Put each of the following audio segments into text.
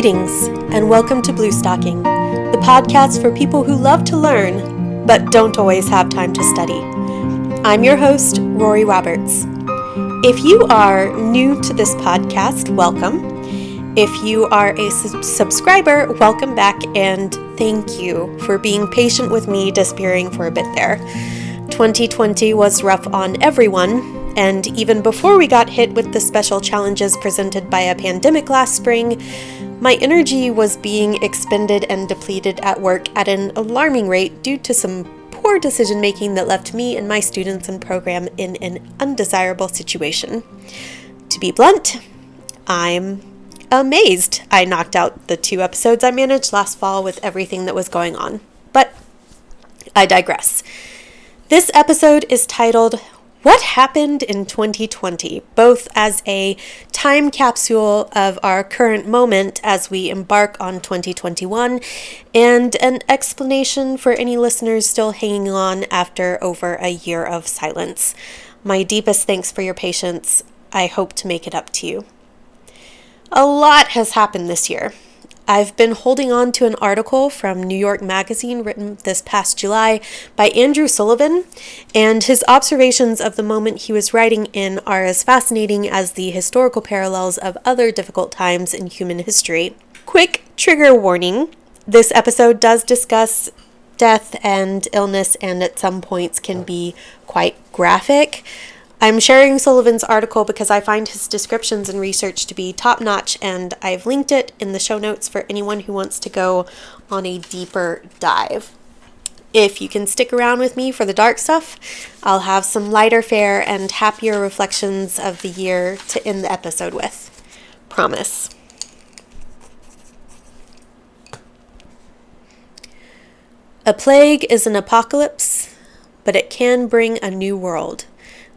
Greetings, and welcome to Blue Stocking, the podcast for people who love to learn but don't always have time to study. I'm your host, Rory Roberts. If you are new to this podcast, welcome. If you are a sub- subscriber, welcome back and thank you for being patient with me disappearing for a bit there. 2020 was rough on everyone, and even before we got hit with the special challenges presented by a pandemic last spring, my energy was being expended and depleted at work at an alarming rate due to some poor decision making that left me and my students and program in an undesirable situation. To be blunt, I'm amazed I knocked out the two episodes I managed last fall with everything that was going on. But I digress. This episode is titled what happened in 2020, both as a time capsule of our current moment as we embark on 2021, and an explanation for any listeners still hanging on after over a year of silence. My deepest thanks for your patience. I hope to make it up to you. A lot has happened this year. I've been holding on to an article from New York Magazine written this past July by Andrew Sullivan, and his observations of the moment he was writing in are as fascinating as the historical parallels of other difficult times in human history. Quick trigger warning this episode does discuss death and illness, and at some points can be quite graphic. I'm sharing Sullivan's article because I find his descriptions and research to be top notch, and I've linked it in the show notes for anyone who wants to go on a deeper dive. If you can stick around with me for the dark stuff, I'll have some lighter fare and happier reflections of the year to end the episode with. Promise. A plague is an apocalypse, but it can bring a new world.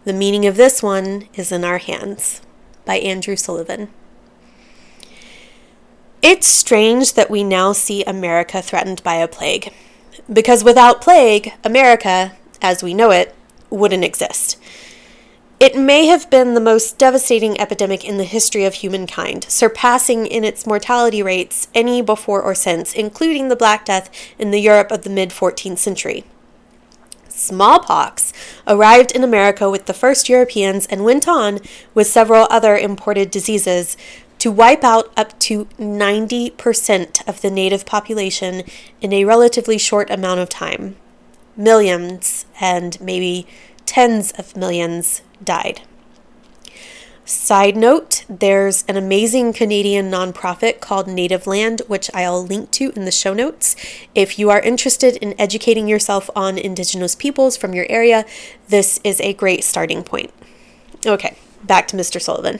The meaning of this one is in our hands by Andrew Sullivan. It's strange that we now see America threatened by a plague, because without plague, America, as we know it, wouldn't exist. It may have been the most devastating epidemic in the history of humankind, surpassing in its mortality rates any before or since, including the Black Death in the Europe of the mid 14th century smallpox, arrived in America with the first Europeans and went on with several other imported diseases to wipe out up to 90% of the native population in a relatively short amount of time. Millions and maybe tens of millions died. Side note, there's an amazing Canadian nonprofit called Native Land, which I'll link to in the show notes. If you are interested in educating yourself on Indigenous peoples from your area, this is a great starting point. Okay, back to Mr. Sullivan.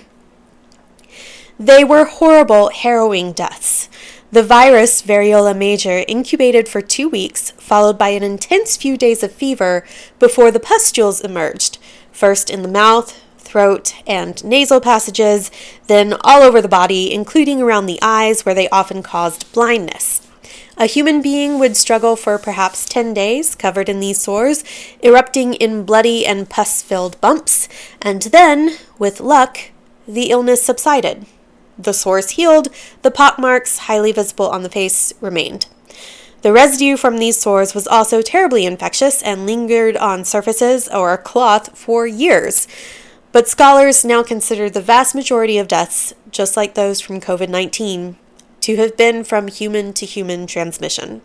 They were horrible, harrowing deaths. The virus, variola major, incubated for two weeks, followed by an intense few days of fever before the pustules emerged, first in the mouth, throat, and nasal passages, then all over the body, including around the eyes, where they often caused blindness. A human being would struggle for perhaps 10 days, covered in these sores, erupting in bloody and pus filled bumps, and then, with luck, the illness subsided. The sores healed, the pockmarks, highly visible on the face, remained. The residue from these sores was also terribly infectious and lingered on surfaces or cloth for years. But scholars now consider the vast majority of deaths, just like those from COVID 19, to have been from human to human transmission.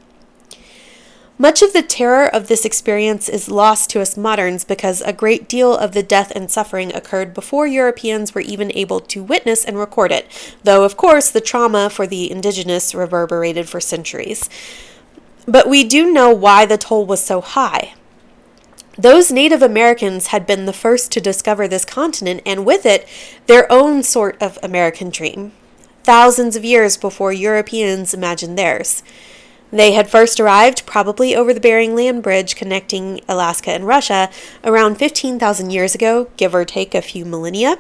Much of the terror of this experience is lost to us moderns because a great deal of the death and suffering occurred before Europeans were even able to witness and record it, though, of course, the trauma for the indigenous reverberated for centuries. But we do know why the toll was so high. Those Native Americans had been the first to discover this continent, and with it, their own sort of American dream, thousands of years before Europeans imagined theirs. They had first arrived probably over the Bering Land Bridge connecting Alaska and Russia around 15,000 years ago, give or take a few millennia,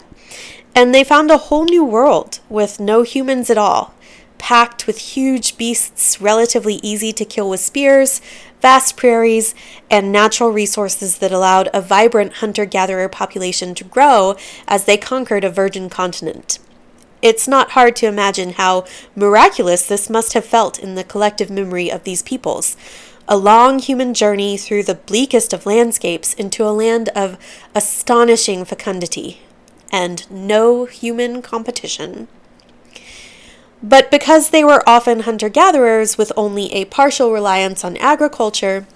and they found a whole new world with no humans at all, packed with huge beasts relatively easy to kill with spears, vast prairies, and natural resources that allowed a vibrant hunter gatherer population to grow as they conquered a virgin continent. It's not hard to imagine how miraculous this must have felt in the collective memory of these peoples. A long human journey through the bleakest of landscapes into a land of astonishing fecundity and no human competition. But because they were often hunter gatherers with only a partial reliance on agriculture,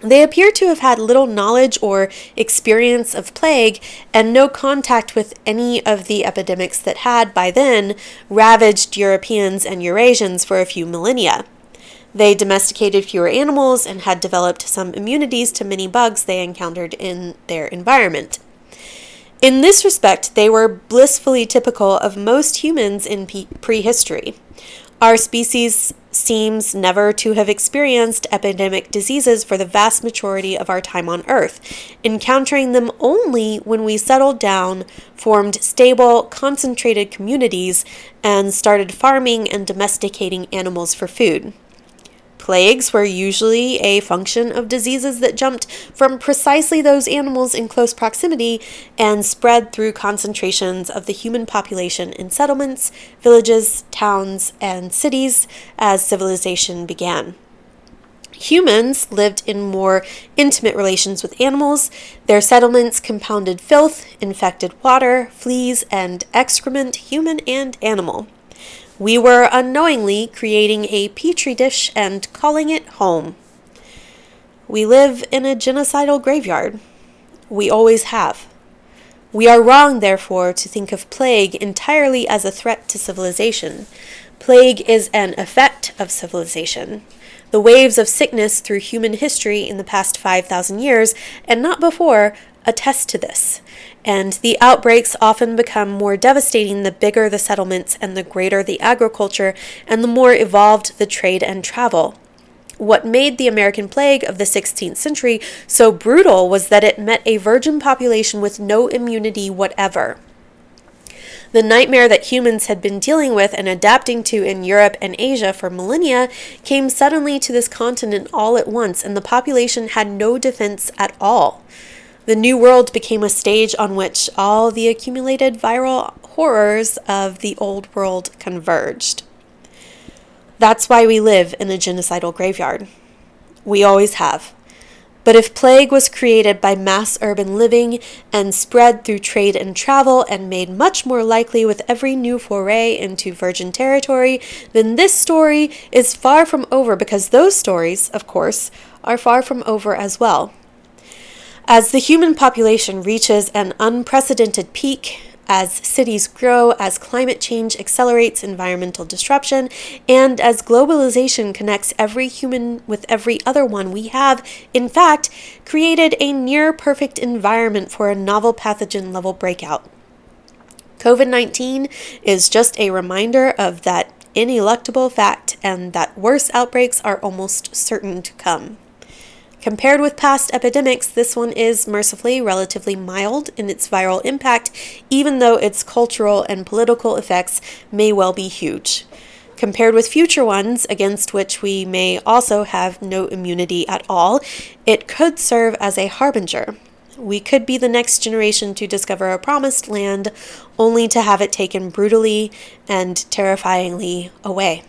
they appear to have had little knowledge or experience of plague and no contact with any of the epidemics that had, by then, ravaged Europeans and Eurasians for a few millennia. They domesticated fewer animals and had developed some immunities to many bugs they encountered in their environment. In this respect, they were blissfully typical of most humans in prehistory. Our species seems never to have experienced epidemic diseases for the vast majority of our time on Earth, encountering them only when we settled down, formed stable, concentrated communities, and started farming and domesticating animals for food. Plagues were usually a function of diseases that jumped from precisely those animals in close proximity and spread through concentrations of the human population in settlements, villages, towns, and cities as civilization began. Humans lived in more intimate relations with animals. Their settlements compounded filth, infected water, fleas, and excrement, human and animal. We were unknowingly creating a petri dish and calling it home. We live in a genocidal graveyard. We always have. We are wrong, therefore, to think of plague entirely as a threat to civilization. Plague is an effect of civilization. The waves of sickness through human history in the past 5,000 years, and not before, attest to this and the outbreaks often become more devastating the bigger the settlements and the greater the agriculture and the more evolved the trade and travel. What made the American plague of the 16th century so brutal was that it met a virgin population with no immunity whatever. The nightmare that humans had been dealing with and adapting to in Europe and Asia for millennia came suddenly to this continent all at once, and the population had no defense at all. The New World became a stage on which all the accumulated viral horrors of the Old World converged. That's why we live in a genocidal graveyard. We always have. But if plague was created by mass urban living and spread through trade and travel and made much more likely with every new foray into virgin territory, then this story is far from over because those stories, of course, are far from over as well. As the human population reaches an unprecedented peak, as cities grow, as climate change accelerates environmental disruption, and as globalization connects every human with every other one, we have, in fact, created a near perfect environment for a novel pathogen level breakout. COVID 19 is just a reminder of that ineluctable fact and that worse outbreaks are almost certain to come. Compared with past epidemics, this one is mercifully relatively mild in its viral impact, even though its cultural and political effects may well be huge. Compared with future ones, against which we may also have no immunity at all, it could serve as a harbinger. We could be the next generation to discover a promised land, only to have it taken brutally and terrifyingly away.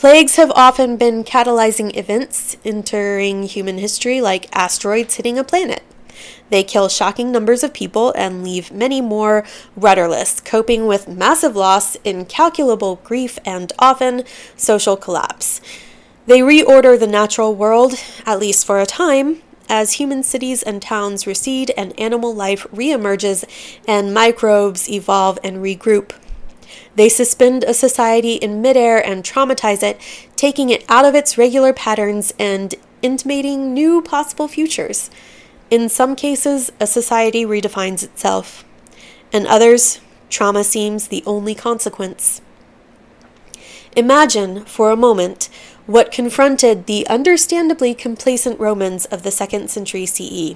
Plagues have often been catalyzing events entering human history, like asteroids hitting a planet. They kill shocking numbers of people and leave many more rudderless, coping with massive loss, incalculable grief, and often social collapse. They reorder the natural world, at least for a time, as human cities and towns recede and animal life reemerges and microbes evolve and regroup. They suspend a society in midair and traumatize it, taking it out of its regular patterns and intimating new possible futures. In some cases, a society redefines itself. In others, trauma seems the only consequence. Imagine, for a moment, what confronted the understandably complacent Romans of the second century CE.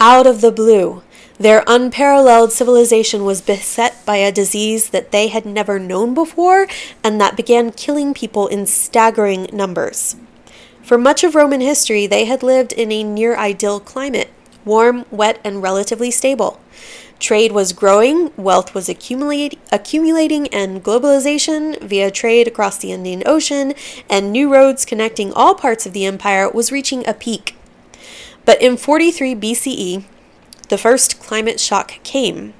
Out of the blue, their unparalleled civilization was beset by a disease that they had never known before and that began killing people in staggering numbers. For much of Roman history, they had lived in a near ideal climate warm, wet, and relatively stable. Trade was growing, wealth was accumulating, and globalization via trade across the Indian Ocean and new roads connecting all parts of the empire was reaching a peak. But in 43 BCE, the first climate shock came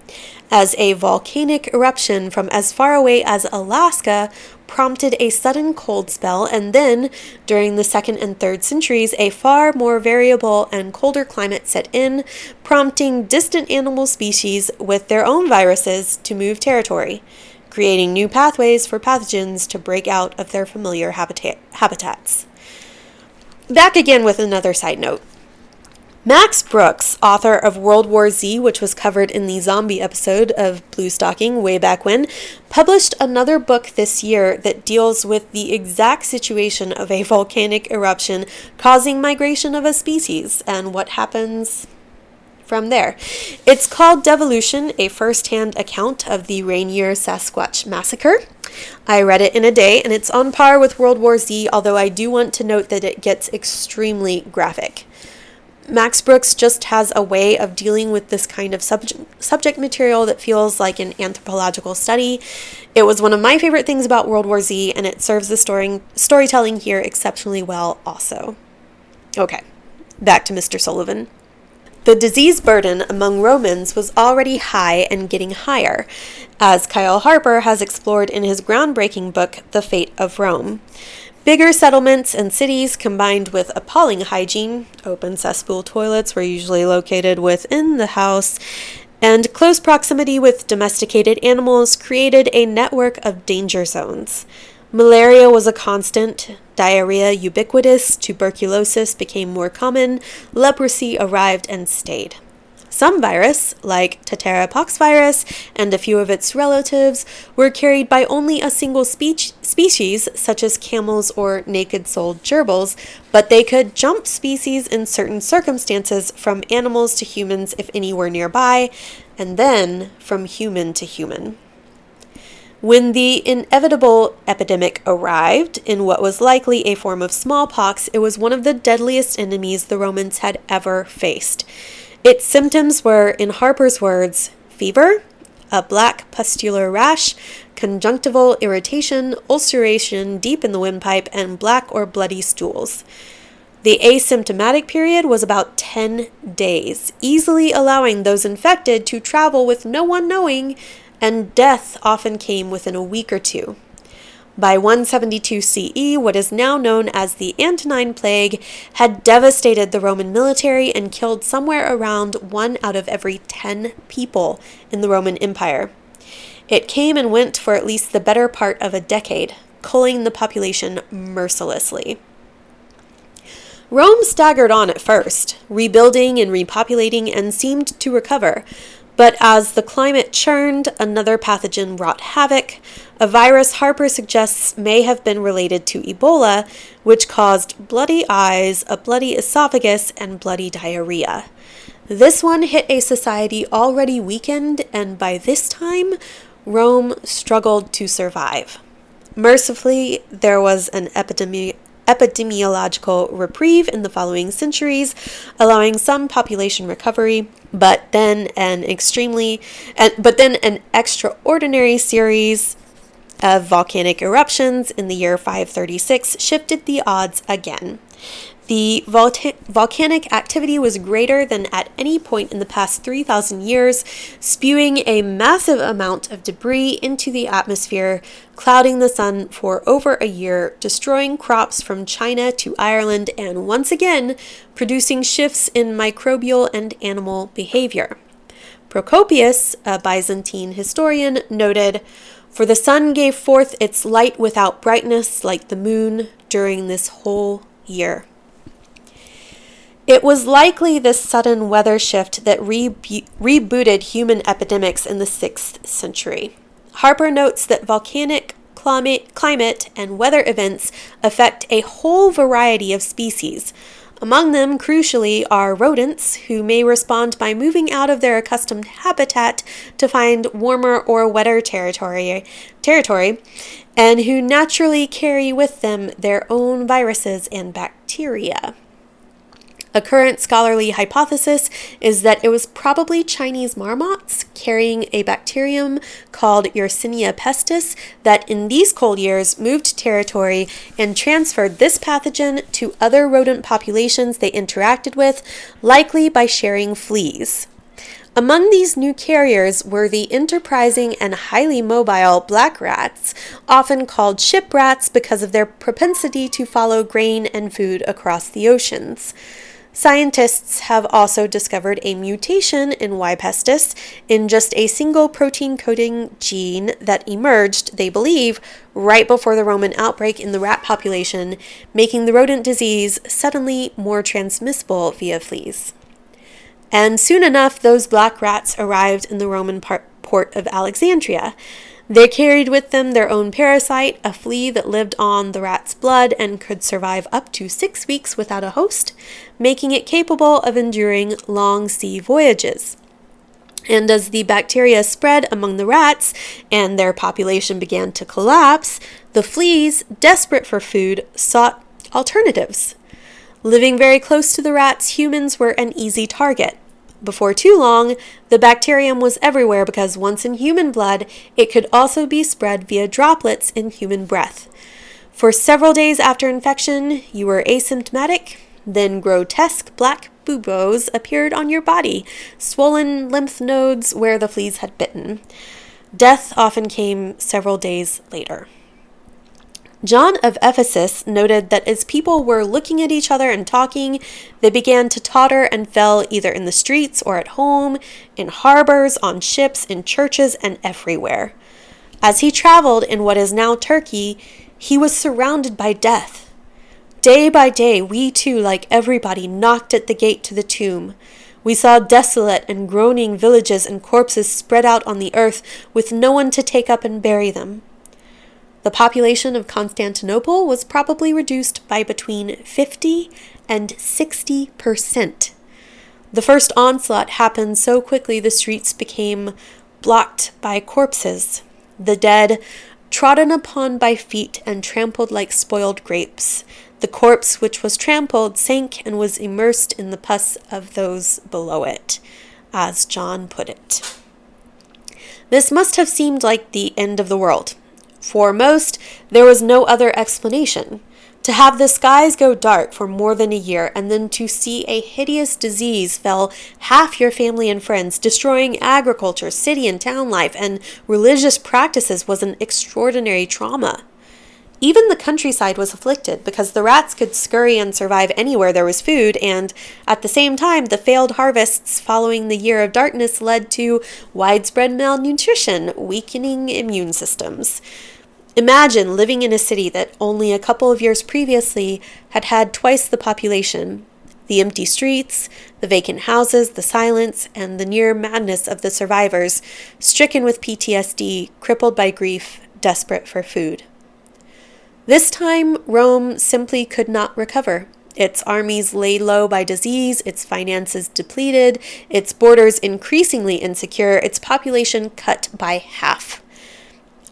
as a volcanic eruption from as far away as Alaska prompted a sudden cold spell, and then, during the second and third centuries, a far more variable and colder climate set in, prompting distant animal species with their own viruses to move territory, creating new pathways for pathogens to break out of their familiar habitat- habitats. Back again with another side note. Max Brooks, author of World War Z, which was covered in the zombie episode of Blue Bluestocking way back when, published another book this year that deals with the exact situation of a volcanic eruption causing migration of a species and what happens from there. It's called Devolution, a first hand account of the Rainier Sasquatch Massacre. I read it in a day and it's on par with World War Z, although I do want to note that it gets extremely graphic. Max Brooks just has a way of dealing with this kind of subject, subject material that feels like an anthropological study. It was one of my favorite things about World War Z, and it serves the story, storytelling here exceptionally well, also. Okay, back to Mr. Sullivan. The disease burden among Romans was already high and getting higher, as Kyle Harper has explored in his groundbreaking book, The Fate of Rome. Bigger settlements and cities combined with appalling hygiene, open cesspool toilets were usually located within the house, and close proximity with domesticated animals created a network of danger zones. Malaria was a constant, diarrhea ubiquitous, tuberculosis became more common, leprosy arrived and stayed. Some virus, like Tatera pox virus and a few of its relatives, were carried by only a single spe- species, such as camels or naked soled gerbils, but they could jump species in certain circumstances from animals to humans if any were nearby, and then from human to human. When the inevitable epidemic arrived, in what was likely a form of smallpox, it was one of the deadliest enemies the Romans had ever faced. Its symptoms were, in Harper's words, fever, a black pustular rash, conjunctival irritation, ulceration deep in the windpipe, and black or bloody stools. The asymptomatic period was about 10 days, easily allowing those infected to travel with no one knowing, and death often came within a week or two. By 172 CE, what is now known as the Antonine Plague had devastated the Roman military and killed somewhere around one out of every 10 people in the Roman Empire. It came and went for at least the better part of a decade, culling the population mercilessly. Rome staggered on at first, rebuilding and repopulating, and seemed to recover, but as the climate churned, another pathogen wrought havoc. A virus Harper suggests may have been related to Ebola, which caused bloody eyes, a bloody esophagus, and bloody diarrhea. This one hit a society already weakened, and by this time, Rome struggled to survive. Mercifully, there was an epidemic epidemiological reprieve in the following centuries, allowing some population recovery, but then an extremely but then an extraordinary series of volcanic eruptions in the year 536 shifted the odds again. The volcanic activity was greater than at any point in the past 3,000 years, spewing a massive amount of debris into the atmosphere, clouding the sun for over a year, destroying crops from China to Ireland, and once again producing shifts in microbial and animal behavior. Procopius, a Byzantine historian, noted For the sun gave forth its light without brightness like the moon during this whole year. It was likely this sudden weather shift that rebooted human epidemics in the 6th century. Harper notes that volcanic climate, climate and weather events affect a whole variety of species. Among them, crucially, are rodents, who may respond by moving out of their accustomed habitat to find warmer or wetter territory, territory and who naturally carry with them their own viruses and bacteria. A current scholarly hypothesis is that it was probably Chinese marmots carrying a bacterium called Yersinia pestis that in these cold years moved territory and transferred this pathogen to other rodent populations they interacted with, likely by sharing fleas. Among these new carriers were the enterprising and highly mobile black rats, often called ship rats because of their propensity to follow grain and food across the oceans. Scientists have also discovered a mutation in Y. pestis in just a single protein coding gene that emerged, they believe, right before the Roman outbreak in the rat population, making the rodent disease suddenly more transmissible via fleas. And soon enough, those black rats arrived in the Roman port of Alexandria. They carried with them their own parasite, a flea that lived on the rat's blood and could survive up to six weeks without a host, making it capable of enduring long sea voyages. And as the bacteria spread among the rats and their population began to collapse, the fleas, desperate for food, sought alternatives. Living very close to the rats, humans were an easy target. Before too long, the bacterium was everywhere because once in human blood, it could also be spread via droplets in human breath. For several days after infection, you were asymptomatic, then grotesque black buboes appeared on your body, swollen lymph nodes where the fleas had bitten. Death often came several days later. John of Ephesus noted that as people were looking at each other and talking, they began to totter and fell either in the streets or at home, in harbors, on ships, in churches, and everywhere. As he traveled in what is now Turkey, he was surrounded by death. Day by day, we too, like everybody, knocked at the gate to the tomb. We saw desolate and groaning villages and corpses spread out on the earth with no one to take up and bury them. The population of Constantinople was probably reduced by between 50 and 60 percent. The first onslaught happened so quickly the streets became blocked by corpses, the dead trodden upon by feet and trampled like spoiled grapes. The corpse which was trampled sank and was immersed in the pus of those below it, as John put it. This must have seemed like the end of the world. For most, there was no other explanation. To have the skies go dark for more than a year and then to see a hideous disease fell half your family and friends, destroying agriculture, city and town life, and religious practices was an extraordinary trauma. Even the countryside was afflicted because the rats could scurry and survive anywhere there was food, and at the same time, the failed harvests following the year of darkness led to widespread malnutrition, weakening immune systems. Imagine living in a city that only a couple of years previously had had twice the population. The empty streets, the vacant houses, the silence, and the near madness of the survivors, stricken with PTSD, crippled by grief, desperate for food. This time, Rome simply could not recover. Its armies laid low by disease, its finances depleted, its borders increasingly insecure, its population cut by half.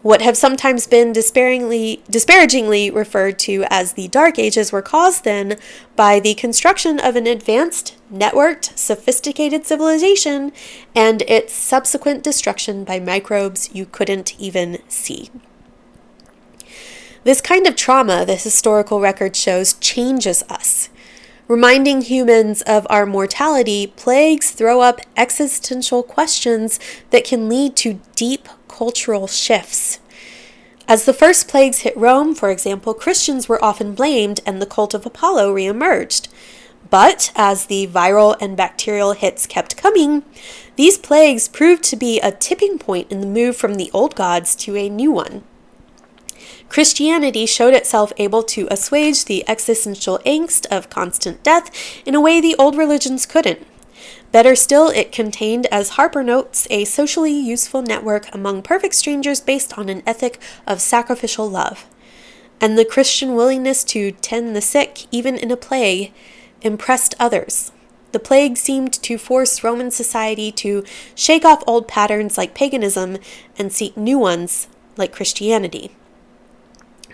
What have sometimes been despairingly, disparagingly referred to as the Dark Ages were caused then by the construction of an advanced, networked, sophisticated civilization and its subsequent destruction by microbes you couldn't even see. This kind of trauma, the historical record shows, changes us. Reminding humans of our mortality, plagues throw up existential questions that can lead to deep cultural shifts. As the first plagues hit Rome, for example, Christians were often blamed and the cult of Apollo reemerged. But as the viral and bacterial hits kept coming, these plagues proved to be a tipping point in the move from the old gods to a new one. Christianity showed itself able to assuage the existential angst of constant death in a way the old religions couldn't. Better still, it contained, as Harper notes, a socially useful network among perfect strangers based on an ethic of sacrificial love. And the Christian willingness to tend the sick, even in a plague, impressed others. The plague seemed to force Roman society to shake off old patterns like paganism and seek new ones like Christianity.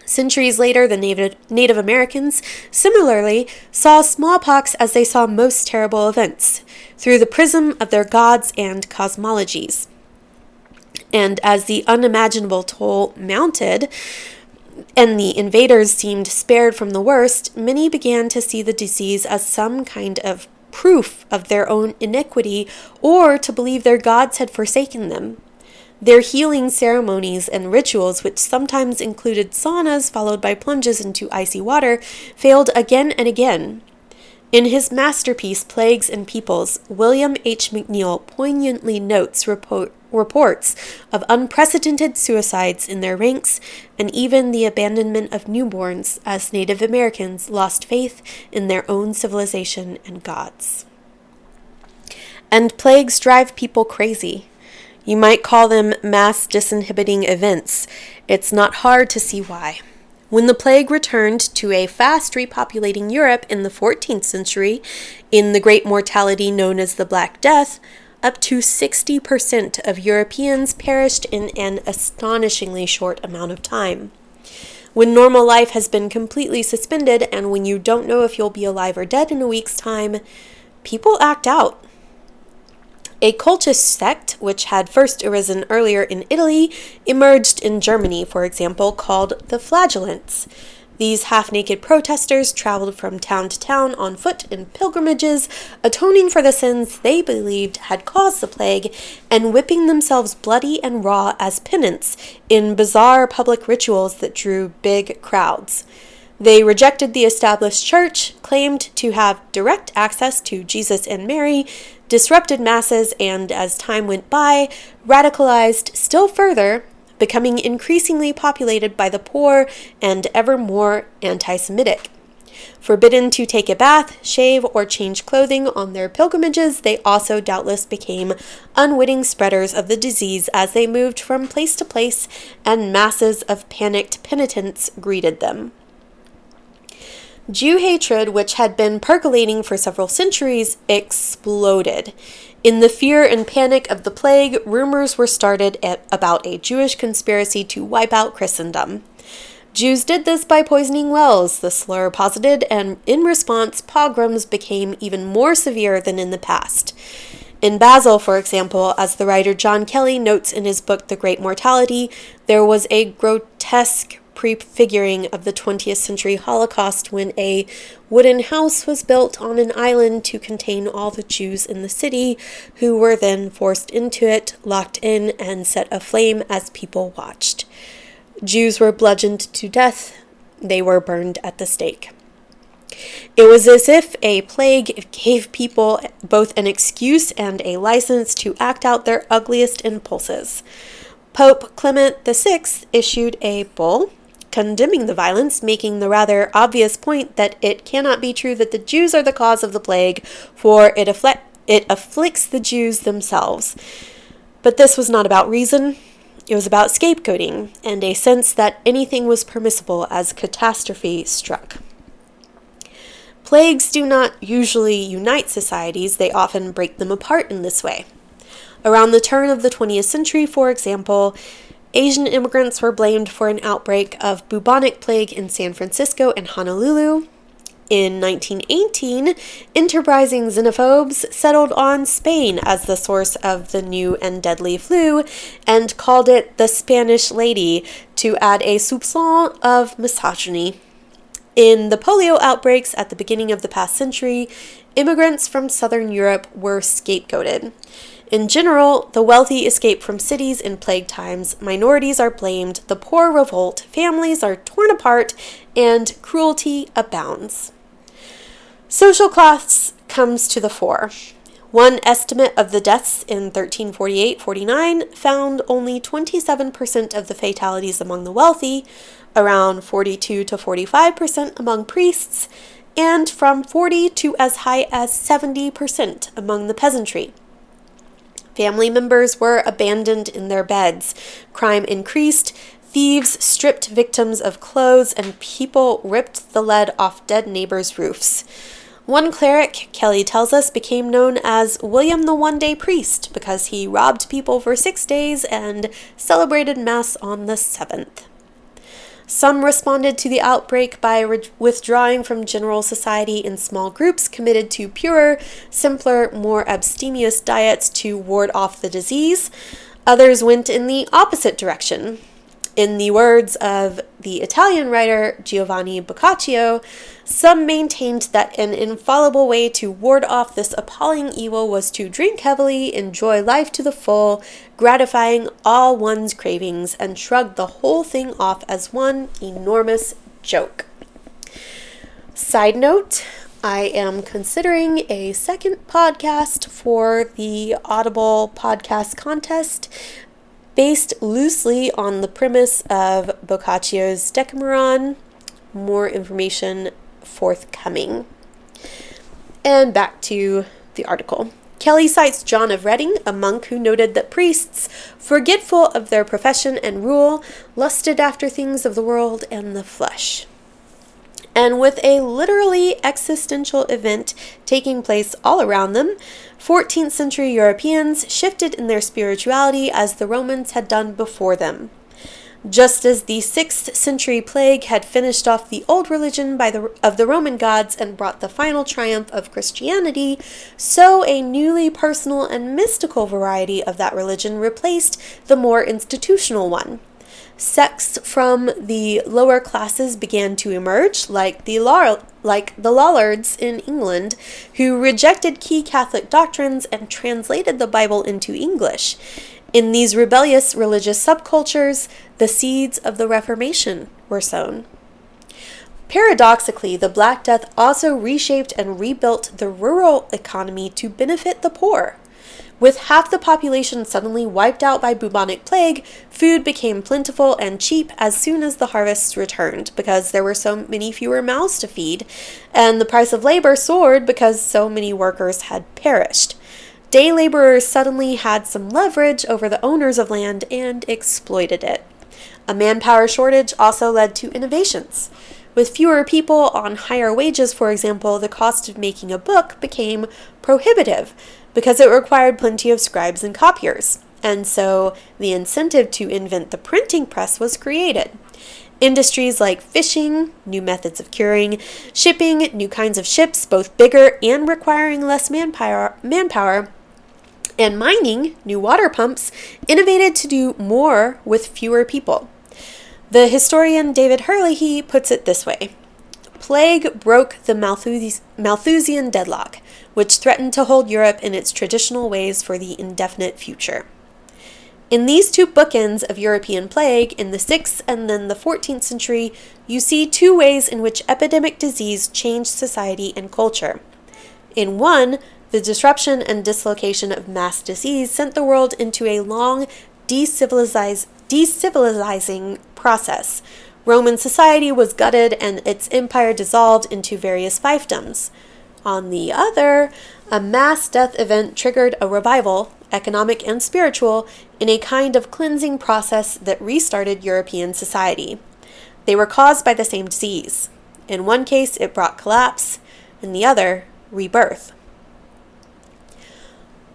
Centuries later, the Native, Americans similarly saw smallpox as they saw most terrible events, through the prism of their gods and cosmologies. And as the unimaginable toll mounted, and the invaders seemed spared from the worst, many began to see the disease as some kind of proof of their own iniquity or to believe their gods had forsaken them. Their healing ceremonies and rituals, which sometimes included saunas followed by plunges into icy water, failed again and again. In his masterpiece, Plagues and Peoples, William H. McNeill poignantly notes report, reports of unprecedented suicides in their ranks and even the abandonment of newborns as Native Americans lost faith in their own civilization and gods. And plagues drive people crazy. You might call them mass disinhibiting events. It's not hard to see why. When the plague returned to a fast repopulating Europe in the 14th century, in the great mortality known as the Black Death, up to 60% of Europeans perished in an astonishingly short amount of time. When normal life has been completely suspended and when you don't know if you'll be alive or dead in a week's time, people act out. A cultist sect, which had first arisen earlier in Italy, emerged in Germany, for example, called the Flagellants. These half naked protesters traveled from town to town on foot in pilgrimages, atoning for the sins they believed had caused the plague, and whipping themselves bloody and raw as penance in bizarre public rituals that drew big crowds. They rejected the established church, claimed to have direct access to Jesus and Mary, disrupted masses, and as time went by, radicalized still further, becoming increasingly populated by the poor and ever more anti Semitic. Forbidden to take a bath, shave, or change clothing on their pilgrimages, they also doubtless became unwitting spreaders of the disease as they moved from place to place, and masses of panicked penitents greeted them. Jew hatred, which had been percolating for several centuries, exploded. In the fear and panic of the plague, rumors were started about a Jewish conspiracy to wipe out Christendom. Jews did this by poisoning wells, the slur posited, and in response, pogroms became even more severe than in the past. In Basel, for example, as the writer John Kelly notes in his book The Great Mortality, there was a grotesque prefiguring of the 20th century Holocaust when a wooden house was built on an island to contain all the Jews in the city, who were then forced into it, locked in, and set aflame as people watched. Jews were bludgeoned to death, they were burned at the stake. It was as if a plague gave people both an excuse and a license to act out their ugliest impulses. Pope Clement VI issued a bull condemning the violence, making the rather obvious point that it cannot be true that the Jews are the cause of the plague, for it, affli- it afflicts the Jews themselves. But this was not about reason. It was about scapegoating and a sense that anything was permissible as catastrophe struck. Plagues do not usually unite societies, they often break them apart in this way. Around the turn of the 20th century, for example, Asian immigrants were blamed for an outbreak of bubonic plague in San Francisco and Honolulu. In 1918, enterprising xenophobes settled on Spain as the source of the new and deadly flu and called it the Spanish Lady to add a soupçon of misogyny. In the polio outbreaks at the beginning of the past century, immigrants from southern Europe were scapegoated. In general, the wealthy escape from cities in plague times, minorities are blamed, the poor revolt, families are torn apart, and cruelty abounds. Social class comes to the fore. One estimate of the deaths in 1348 49 found only 27% of the fatalities among the wealthy, around 42 to 45% among priests, and from 40 to as high as 70% among the peasantry. Family members were abandoned in their beds. Crime increased. Thieves stripped victims of clothes, and people ripped the lead off dead neighbors' roofs. One cleric, Kelly tells us, became known as William the One Day Priest because he robbed people for six days and celebrated Mass on the seventh. Some responded to the outbreak by re- withdrawing from general society in small groups committed to purer, simpler, more abstemious diets to ward off the disease. Others went in the opposite direction. In the words of the Italian writer Giovanni Boccaccio, some maintained that an infallible way to ward off this appalling evil was to drink heavily, enjoy life to the full, gratifying all one's cravings, and shrug the whole thing off as one enormous joke. Side note, I am considering a second podcast for the Audible podcast contest based loosely on the premise of Boccaccio's Decameron. More information forthcoming. And back to the article. Kelly cites John of Reading, a monk who noted that priests, forgetful of their profession and rule, lusted after things of the world and the flesh. And with a literally existential event taking place all around them, 14th century Europeans shifted in their spirituality as the Romans had done before them. Just as the 6th century plague had finished off the old religion the, of the Roman gods and brought the final triumph of Christianity, so a newly personal and mystical variety of that religion replaced the more institutional one sects from the lower classes began to emerge, like the like the Lollards in England, who rejected key Catholic doctrines and translated the Bible into English. In these rebellious religious subcultures, the seeds of the Reformation were sown. Paradoxically, the Black Death also reshaped and rebuilt the rural economy to benefit the poor. With half the population suddenly wiped out by bubonic plague, food became plentiful and cheap as soon as the harvests returned because there were so many fewer mouths to feed, and the price of labor soared because so many workers had perished. Day laborers suddenly had some leverage over the owners of land and exploited it. A manpower shortage also led to innovations. With fewer people on higher wages, for example, the cost of making a book became prohibitive because it required plenty of scribes and copiers. And so the incentive to invent the printing press was created. Industries like fishing, new methods of curing, shipping, new kinds of ships, both bigger and requiring less manpower, manpower and mining, new water pumps, innovated to do more with fewer people. The historian David Herlihy puts it this way Plague broke the Malthusian deadlock which threatened to hold Europe in its traditional ways for the indefinite future. In these two bookends of European plague, in the 6th and then the 14th century, you see two ways in which epidemic disease changed society and culture. In one, the disruption and dislocation of mass disease sent the world into a long decivilizing process. Roman society was gutted and its empire dissolved into various fiefdoms. On the other, a mass death event triggered a revival, economic and spiritual, in a kind of cleansing process that restarted European society. They were caused by the same disease. In one case, it brought collapse, in the other, rebirth.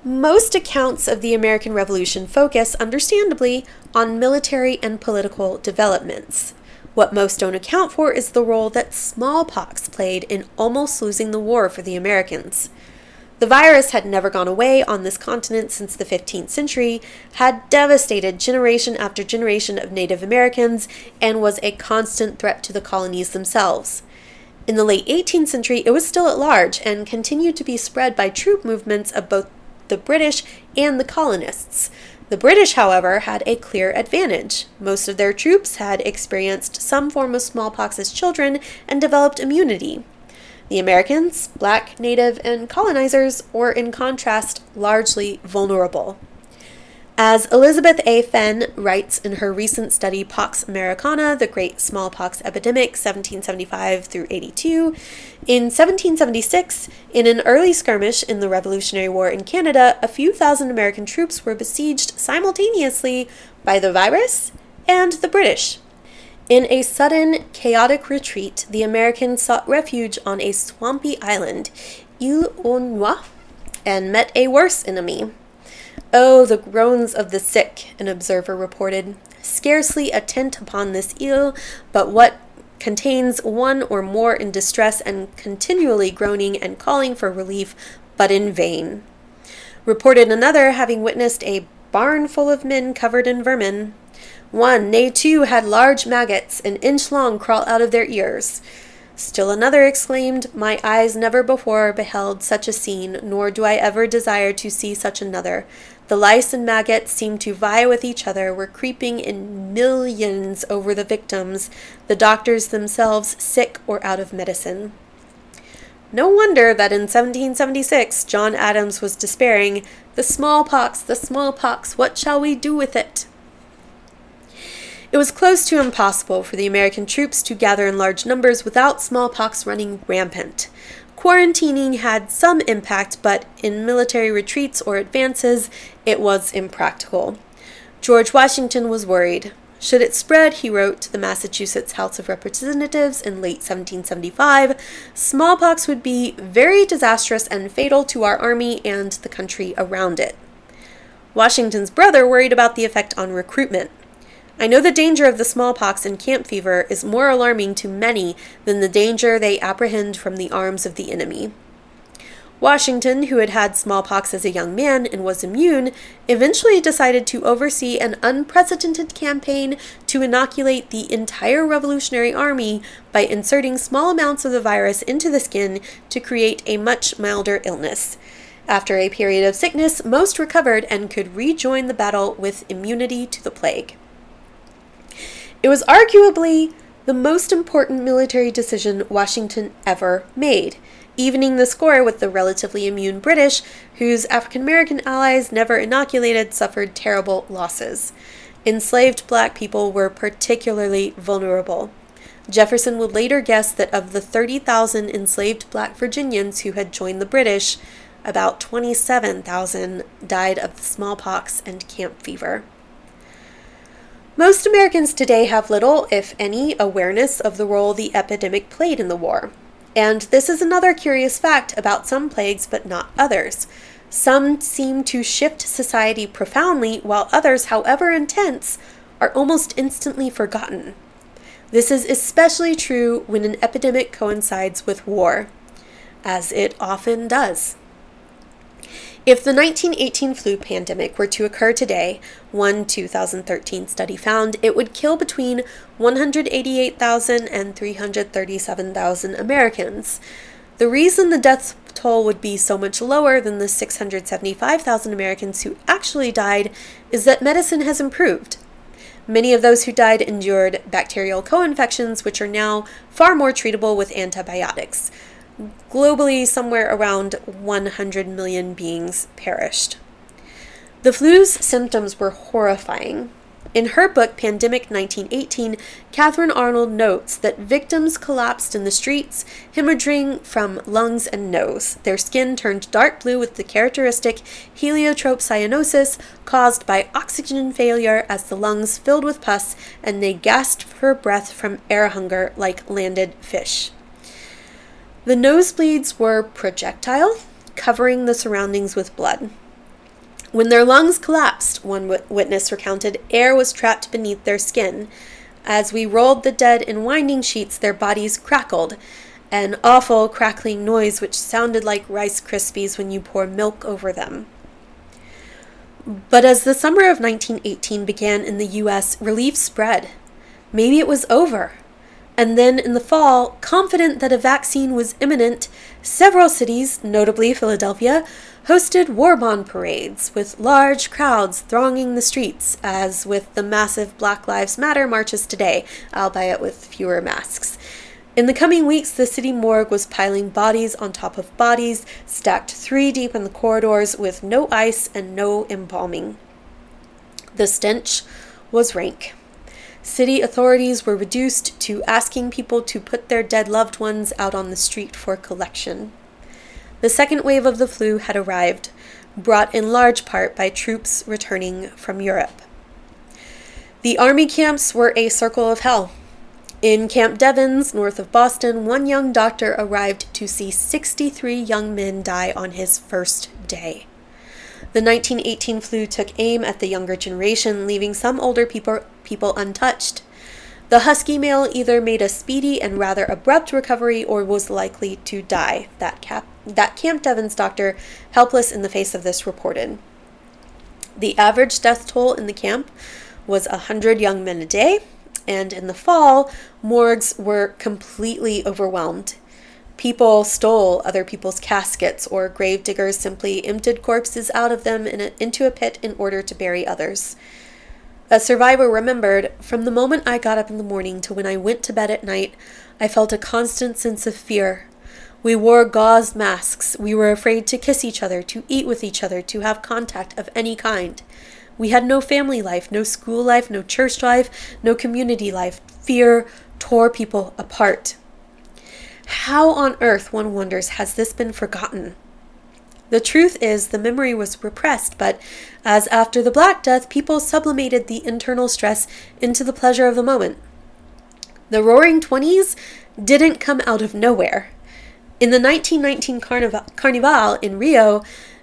Most accounts of the American Revolution focus, understandably, on military and political developments. What most don't account for is the role that smallpox played in almost losing the war for the Americans. The virus had never gone away on this continent since the 15th century, had devastated generation after generation of Native Americans, and was a constant threat to the colonies themselves. In the late 18th century, it was still at large and continued to be spread by troop movements of both the British and the colonists. The British, however, had a clear advantage. Most of their troops had experienced some form of smallpox as children and developed immunity. The Americans, black, native, and colonizers were, in contrast, largely vulnerable. As Elizabeth A. Fenn writes in her recent study Pox Americana, The Great Smallpox Epidemic, 1775 through 82, in 1776, in an early skirmish in the Revolutionary War in Canada, a few thousand American troops were besieged simultaneously by the virus and the British. In a sudden, chaotic retreat, the Americans sought refuge on a swampy island, Ile aux Noix, and met a worse enemy, Oh, the groans of the sick, an observer reported. scarcely a tent upon this ill, but what contains one or more in distress and continually groaning and calling for relief, but in vain. Reported another having witnessed a barn full of men covered in vermin. One, nay, two, had large maggots, an inch long, crawl out of their ears. Still another exclaimed, My eyes never before beheld such a scene, nor do I ever desire to see such another. The lice and maggots seemed to vie with each other, were creeping in millions over the victims, the doctors themselves sick or out of medicine. No wonder that in 1776 John Adams was despairing, The smallpox, the smallpox, what shall we do with it? It was close to impossible for the American troops to gather in large numbers without smallpox running rampant. Quarantining had some impact, but in military retreats or advances, it was impractical. George Washington was worried. Should it spread, he wrote to the Massachusetts House of Representatives in late 1775, smallpox would be very disastrous and fatal to our army and the country around it. Washington's brother worried about the effect on recruitment. I know the danger of the smallpox and camp fever is more alarming to many than the danger they apprehend from the arms of the enemy. Washington, who had had smallpox as a young man and was immune, eventually decided to oversee an unprecedented campaign to inoculate the entire Revolutionary Army by inserting small amounts of the virus into the skin to create a much milder illness. After a period of sickness, most recovered and could rejoin the battle with immunity to the plague. It was arguably the most important military decision Washington ever made, evening the score with the relatively immune British, whose African American allies never inoculated suffered terrible losses. Enslaved black people were particularly vulnerable. Jefferson would later guess that of the 30,000 enslaved black Virginians who had joined the British, about 27,000 died of smallpox and camp fever. Most Americans today have little, if any, awareness of the role the epidemic played in the war. And this is another curious fact about some plagues, but not others. Some seem to shift society profoundly, while others, however intense, are almost instantly forgotten. This is especially true when an epidemic coincides with war, as it often does. If the 1918 flu pandemic were to occur today, one 2013 study found it would kill between 188,000 and 337,000 Americans. The reason the death toll would be so much lower than the 675,000 Americans who actually died is that medicine has improved. Many of those who died endured bacterial co infections, which are now far more treatable with antibiotics. Globally, somewhere around 100 million beings perished. The flu's symptoms were horrifying. In her book, Pandemic 1918, Catharine Arnold notes that victims collapsed in the streets, hemorrhaging from lungs and nose. Their skin turned dark blue with the characteristic heliotrope cyanosis caused by oxygen failure as the lungs filled with pus and they gasped for breath from air hunger like landed fish. The nosebleeds were projectile, covering the surroundings with blood. When their lungs collapsed, one witness recounted, air was trapped beneath their skin. As we rolled the dead in winding sheets, their bodies crackled, an awful crackling noise which sounded like Rice Krispies when you pour milk over them. But as the summer of 1918 began in the US, relief spread. Maybe it was over. And then in the fall, confident that a vaccine was imminent, several cities, notably Philadelphia, hosted war bond parades with large crowds thronging the streets, as with the massive Black Lives Matter marches today, albeit with fewer masks. In the coming weeks, the city morgue was piling bodies on top of bodies, stacked three deep in the corridors with no ice and no embalming. The stench was rank. City authorities were reduced to asking people to put their dead loved ones out on the street for collection. The second wave of the flu had arrived, brought in large part by troops returning from Europe. The army camps were a circle of hell. In Camp Devens, north of Boston, one young doctor arrived to see 63 young men die on his first day. The 1918 flu took aim at the younger generation, leaving some older people, people untouched. The husky male either made a speedy and rather abrupt recovery or was likely to die, that, cap- that Camp Devens doctor, helpless in the face of this, reported. The average death toll in the camp was 100 young men a day, and in the fall, morgues were completely overwhelmed. People stole other people's caskets, or grave diggers simply emptied corpses out of them in a, into a pit in order to bury others. A survivor remembered, from the moment I got up in the morning to when I went to bed at night, I felt a constant sense of fear. We wore gauze masks. We were afraid to kiss each other, to eat with each other, to have contact of any kind. We had no family life, no school life, no church life, no community life. Fear tore people apart. How on earth, one wonders, has this been forgotten? The truth is, the memory was repressed, but as after the Black Death, people sublimated the internal stress into the pleasure of the moment. The Roaring Twenties didn't come out of nowhere. In the 1919 Carnival, Carnival in Rio,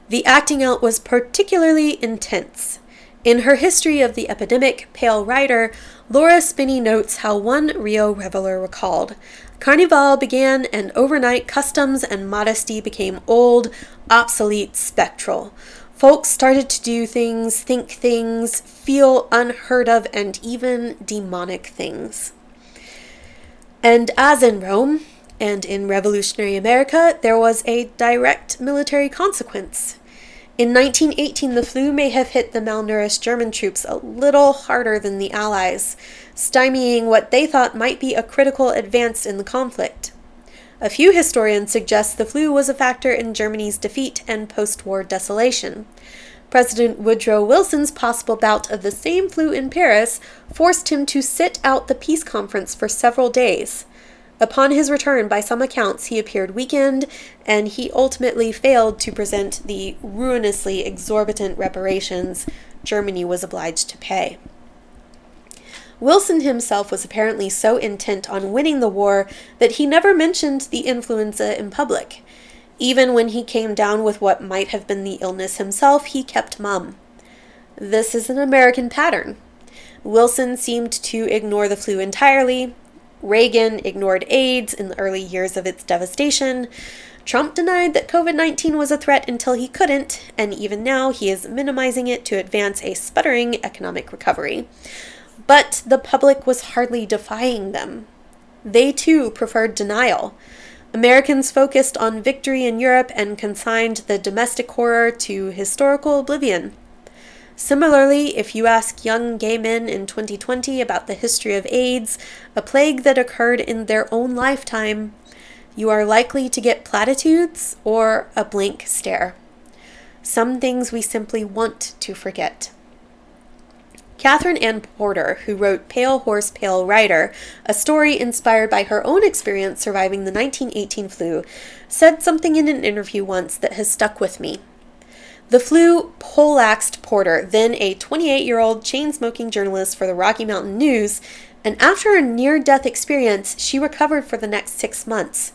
the acting out was particularly intense. In her history of the epidemic, Pale Rider, Laura Spinney notes how one Rio reveler recalled Carnival began, and overnight customs and modesty became old, obsolete, spectral. Folks started to do things, think things, feel unheard of, and even demonic things. And as in Rome and in revolutionary America, there was a direct military consequence. In 1918, the flu may have hit the malnourished German troops a little harder than the Allies, stymieing what they thought might be a critical advance in the conflict. A few historians suggest the flu was a factor in Germany's defeat and post war desolation. President Woodrow Wilson's possible bout of the same flu in Paris forced him to sit out the peace conference for several days. Upon his return, by some accounts, he appeared weakened, and he ultimately failed to present the ruinously exorbitant reparations Germany was obliged to pay. Wilson himself was apparently so intent on winning the war that he never mentioned the influenza in public. Even when he came down with what might have been the illness himself, he kept mum. This is an American pattern. Wilson seemed to ignore the flu entirely. Reagan ignored AIDS in the early years of its devastation. Trump denied that COVID 19 was a threat until he couldn't, and even now he is minimizing it to advance a sputtering economic recovery. But the public was hardly defying them. They too preferred denial. Americans focused on victory in Europe and consigned the domestic horror to historical oblivion. Similarly, if you ask young gay men in 2020 about the history of AIDS, a plague that occurred in their own lifetime, you are likely to get platitudes or a blank stare. Some things we simply want to forget. Katherine Anne Porter, who wrote Pale Horse, Pale Rider, a story inspired by her own experience surviving the 1918 flu, said something in an interview once that has stuck with me. The flu poleaxed Porter, then a 28 year old chain smoking journalist for the Rocky Mountain News, and after a near death experience, she recovered for the next six months.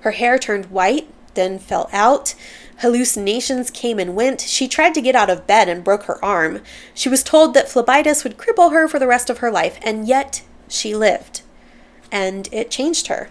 Her hair turned white, then fell out. Hallucinations came and went. She tried to get out of bed and broke her arm. She was told that phlebitis would cripple her for the rest of her life, and yet she lived. And it changed her.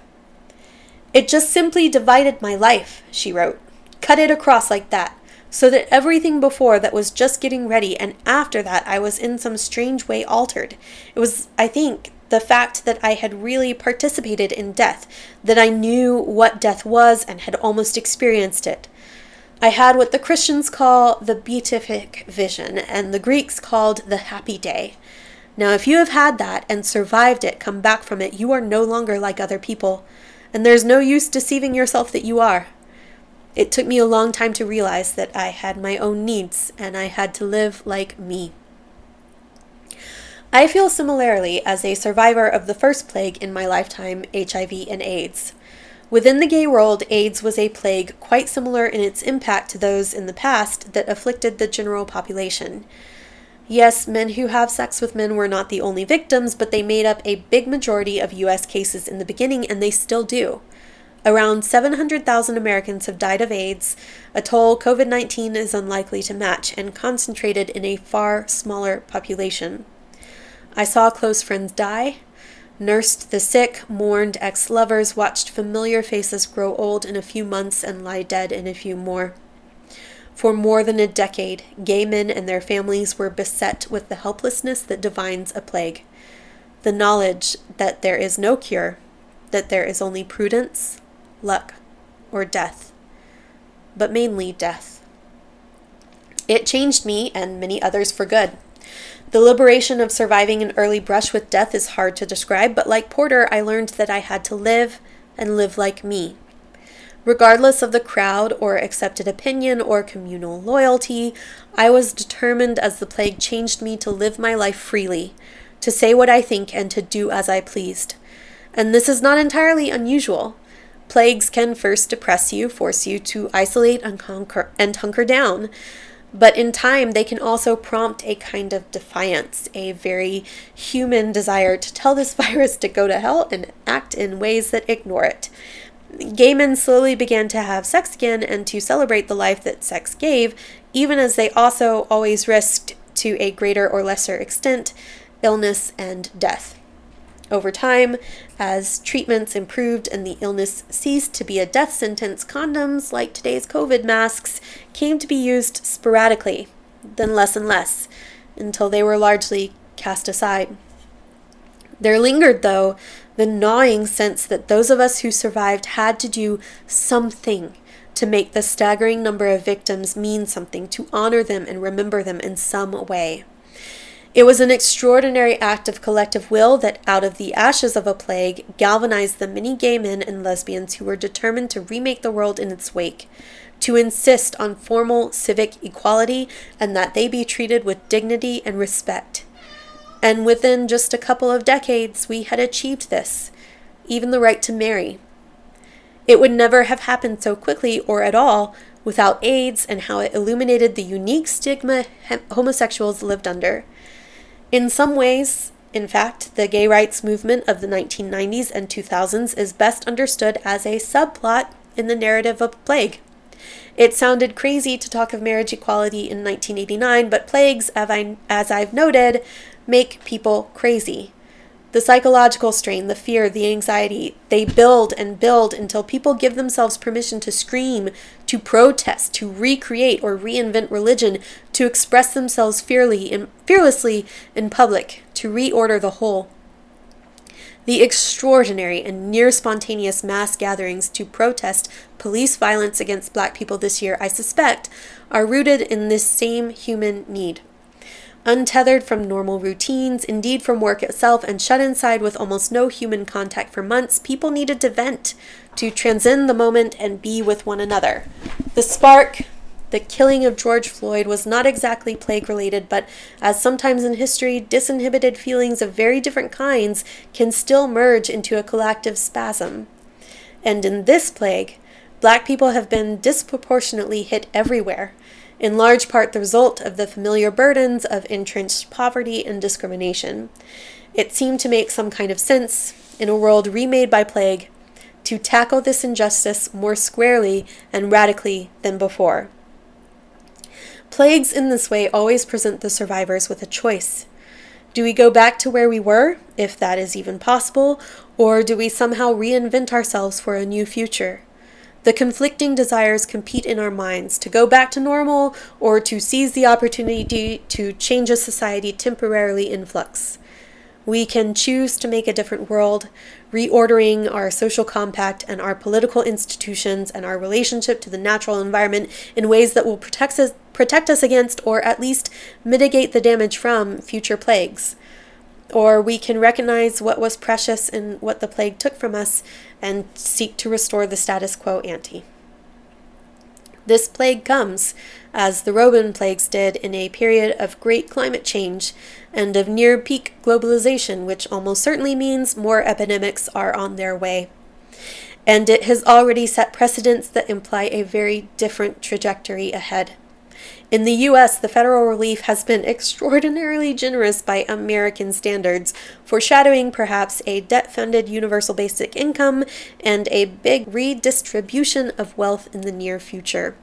It just simply divided my life, she wrote. Cut it across like that, so that everything before that was just getting ready, and after that I was in some strange way altered. It was, I think, the fact that I had really participated in death, that I knew what death was and had almost experienced it. I had what the Christians call the beatific vision, and the Greeks called the happy day. Now, if you have had that and survived it, come back from it, you are no longer like other people, and there's no use deceiving yourself that you are. It took me a long time to realize that I had my own needs, and I had to live like me. I feel similarly as a survivor of the first plague in my lifetime, HIV and AIDS. Within the gay world, AIDS was a plague quite similar in its impact to those in the past that afflicted the general population. Yes, men who have sex with men were not the only victims, but they made up a big majority of US cases in the beginning, and they still do. Around 700,000 Americans have died of AIDS, a toll COVID 19 is unlikely to match and concentrated in a far smaller population. I saw close friends die, nursed the sick, mourned ex lovers, watched familiar faces grow old in a few months and lie dead in a few more. For more than a decade, gay men and their families were beset with the helplessness that divines a plague the knowledge that there is no cure, that there is only prudence, luck, or death, but mainly death. It changed me and many others for good. The liberation of surviving an early brush with death is hard to describe, but like Porter, I learned that I had to live and live like me. Regardless of the crowd or accepted opinion or communal loyalty, I was determined as the plague changed me to live my life freely, to say what I think and to do as I pleased. And this is not entirely unusual. Plagues can first depress you, force you to isolate and, conquer, and hunker down. But in time, they can also prompt a kind of defiance, a very human desire to tell this virus to go to hell and act in ways that ignore it. Gay men slowly began to have sex again and to celebrate the life that sex gave, even as they also always risked, to a greater or lesser extent, illness and death. Over time, as treatments improved and the illness ceased to be a death sentence, condoms, like today's COVID masks, came to be used sporadically, then less and less, until they were largely cast aside. There lingered, though, the gnawing sense that those of us who survived had to do something to make the staggering number of victims mean something, to honor them and remember them in some way. It was an extraordinary act of collective will that, out of the ashes of a plague, galvanized the many gay men and lesbians who were determined to remake the world in its wake, to insist on formal civic equality and that they be treated with dignity and respect. And within just a couple of decades, we had achieved this, even the right to marry. It would never have happened so quickly or at all without AIDS and how it illuminated the unique stigma homosexuals lived under. In some ways, in fact, the gay rights movement of the 1990s and 2000s is best understood as a subplot in the narrative of Plague. It sounded crazy to talk of marriage equality in 1989, but plagues, as I've noted, make people crazy. The psychological strain, the fear, the anxiety, they build and build until people give themselves permission to scream, to protest, to recreate or reinvent religion, to express themselves fearly in, fearlessly in public, to reorder the whole. The extraordinary and near spontaneous mass gatherings to protest police violence against black people this year, I suspect, are rooted in this same human need. Untethered from normal routines, indeed from work itself, and shut inside with almost no human contact for months, people needed to vent, to transcend the moment and be with one another. The spark, the killing of George Floyd was not exactly plague related, but as sometimes in history, disinhibited feelings of very different kinds can still merge into a collective spasm. And in this plague, black people have been disproportionately hit everywhere in large part the result of the familiar burdens of entrenched poverty and discrimination. It seemed to make some kind of sense, in a world remade by plague, to tackle this injustice more squarely and radically than before. Plagues in this way always present the survivors with a choice. Do we go back to where we were, if that is even possible, or do we somehow reinvent ourselves for a new future? The conflicting desires compete in our minds to go back to normal or to seize the opportunity to change a society temporarily in flux. We can choose to make a different world, reordering our social compact and our political institutions and our relationship to the natural environment in ways that will protect us, protect us against or at least mitigate the damage from future plagues. Or we can recognize what was precious and what the plague took from us and seek to restore the status quo ante. This plague comes, as the Roman plagues did, in a period of great climate change and of near peak globalization, which almost certainly means more epidemics are on their way. And it has already set precedents that imply a very different trajectory ahead. In the US, the federal relief has been extraordinarily generous by American standards, foreshadowing perhaps a debt funded universal basic income and a big redistribution of wealth in the near future.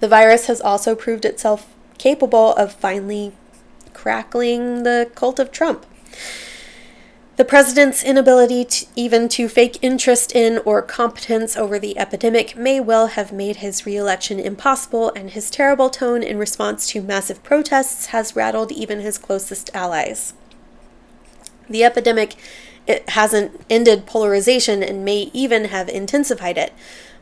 The virus has also proved itself capable of finally crackling the cult of Trump. The president's inability to, even to fake interest in or competence over the epidemic may well have made his reelection impossible, and his terrible tone in response to massive protests has rattled even his closest allies. The epidemic it hasn't ended polarization and may even have intensified it,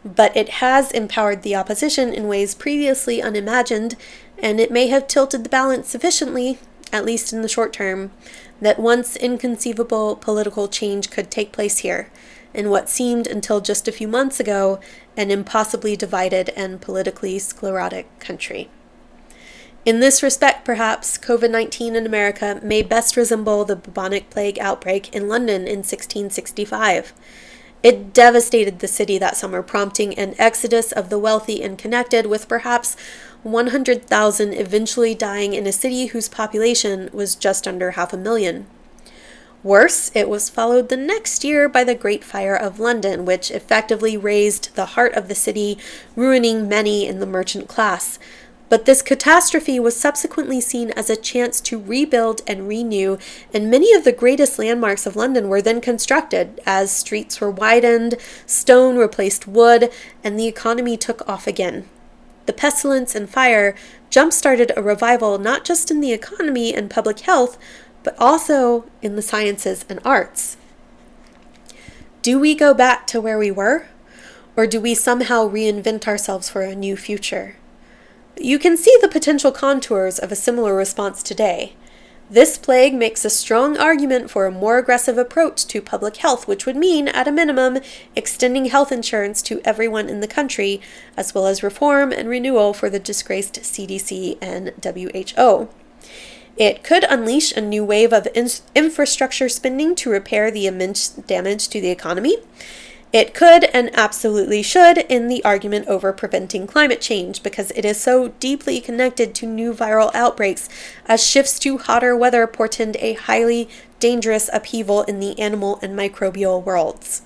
but it has empowered the opposition in ways previously unimagined, and it may have tilted the balance sufficiently, at least in the short term, that once inconceivable political change could take place here, in what seemed until just a few months ago an impossibly divided and politically sclerotic country. In this respect, perhaps, COVID 19 in America may best resemble the bubonic plague outbreak in London in 1665. It devastated the city that summer, prompting an exodus of the wealthy and connected, with perhaps 100,000 eventually dying in a city whose population was just under half a million. Worse, it was followed the next year by the Great Fire of London, which effectively razed the heart of the city, ruining many in the merchant class. But this catastrophe was subsequently seen as a chance to rebuild and renew, and many of the greatest landmarks of London were then constructed as streets were widened, stone replaced wood, and the economy took off again. The pestilence and fire jump started a revival not just in the economy and public health, but also in the sciences and arts. Do we go back to where we were? Or do we somehow reinvent ourselves for a new future? You can see the potential contours of a similar response today. This plague makes a strong argument for a more aggressive approach to public health, which would mean, at a minimum, extending health insurance to everyone in the country, as well as reform and renewal for the disgraced CDC and WHO. It could unleash a new wave of in- infrastructure spending to repair the immense damage to the economy. It could and absolutely should in the argument over preventing climate change because it is so deeply connected to new viral outbreaks, as shifts to hotter weather portend a highly dangerous upheaval in the animal and microbial worlds.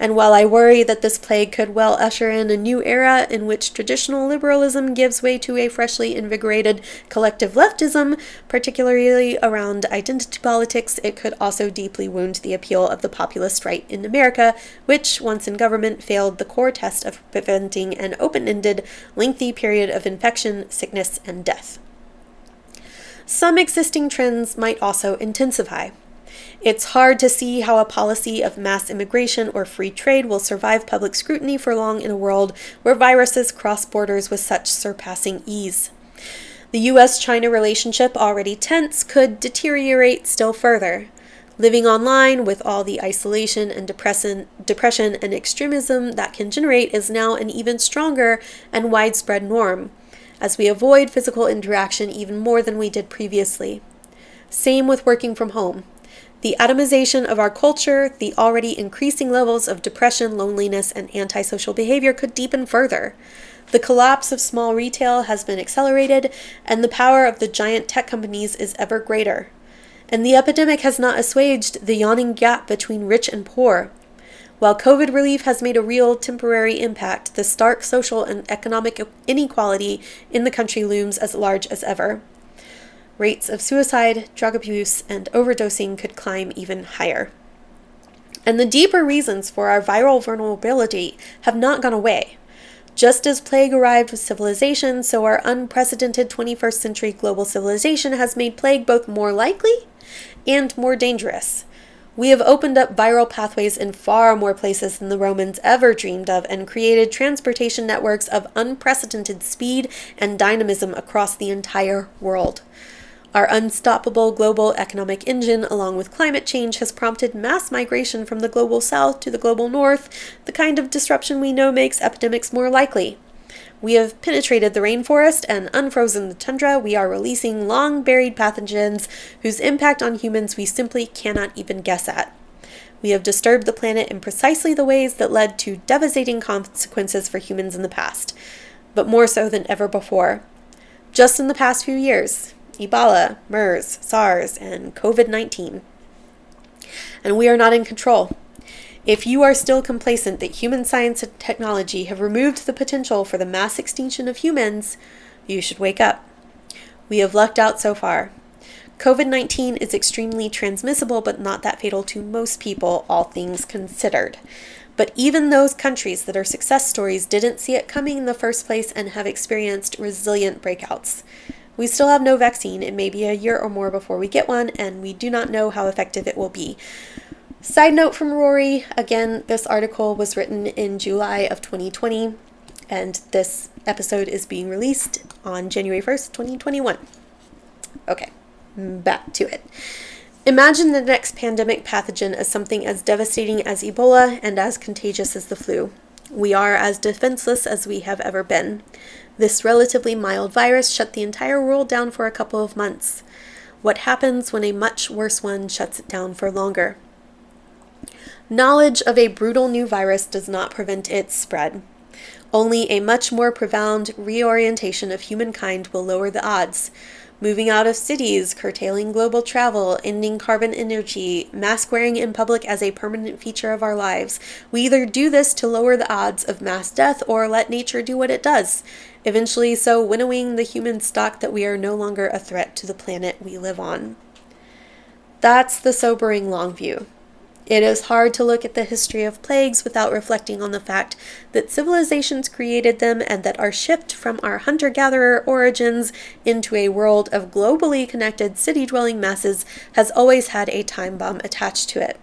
And while I worry that this plague could well usher in a new era in which traditional liberalism gives way to a freshly invigorated collective leftism, particularly around identity politics, it could also deeply wound the appeal of the populist right in America, which, once in government, failed the core test of preventing an open ended, lengthy period of infection, sickness, and death. Some existing trends might also intensify. It's hard to see how a policy of mass immigration or free trade will survive public scrutiny for long in a world where viruses cross borders with such surpassing ease. The US China relationship, already tense, could deteriorate still further. Living online with all the isolation and depression, depression and extremism that can generate is now an even stronger and widespread norm, as we avoid physical interaction even more than we did previously. Same with working from home. The atomization of our culture, the already increasing levels of depression, loneliness, and antisocial behavior could deepen further. The collapse of small retail has been accelerated, and the power of the giant tech companies is ever greater. And the epidemic has not assuaged the yawning gap between rich and poor. While COVID relief has made a real temporary impact, the stark social and economic inequality in the country looms as large as ever rates of suicide, drug abuse, and overdosing could climb even higher. And the deeper reasons for our viral vulnerability have not gone away. Just as plague arrived with civilization, so our unprecedented 21st century global civilization has made plague both more likely and more dangerous. We have opened up viral pathways in far more places than the Romans ever dreamed of and created transportation networks of unprecedented speed and dynamism across the entire world. Our unstoppable global economic engine, along with climate change, has prompted mass migration from the global south to the global north, the kind of disruption we know makes epidemics more likely. We have penetrated the rainforest and unfrozen the tundra. We are releasing long buried pathogens whose impact on humans we simply cannot even guess at. We have disturbed the planet in precisely the ways that led to devastating consequences for humans in the past. but more so than ever before. Just in the past few years, Ebola, MERS, SARS, and COVID 19. And we are not in control. If you are still complacent that human science and technology have removed the potential for the mass extinction of humans, you should wake up. We have lucked out so far. COVID 19 is extremely transmissible, but not that fatal to most people, all things considered. But even those countries that are success stories didn't see it coming in the first place and have experienced resilient breakouts. We still have no vaccine. It may be a year or more before we get one, and we do not know how effective it will be. Side note from Rory again, this article was written in July of 2020, and this episode is being released on January 1st, 2021. Okay, back to it. Imagine the next pandemic pathogen as something as devastating as Ebola and as contagious as the flu. We are as defenseless as we have ever been. This relatively mild virus shut the entire world down for a couple of months. What happens when a much worse one shuts it down for longer? Knowledge of a brutal new virus does not prevent its spread. Only a much more profound reorientation of humankind will lower the odds moving out of cities, curtailing global travel, ending carbon energy, mask wearing in public as a permanent feature of our lives. We either do this to lower the odds of mass death or let nature do what it does, eventually, so winnowing the human stock that we are no longer a threat to the planet we live on. That's the sobering long view. It is hard to look at the history of plagues without reflecting on the fact that civilizations created them and that our shift from our hunter gatherer origins into a world of globally connected city dwelling masses has always had a time bomb attached to it.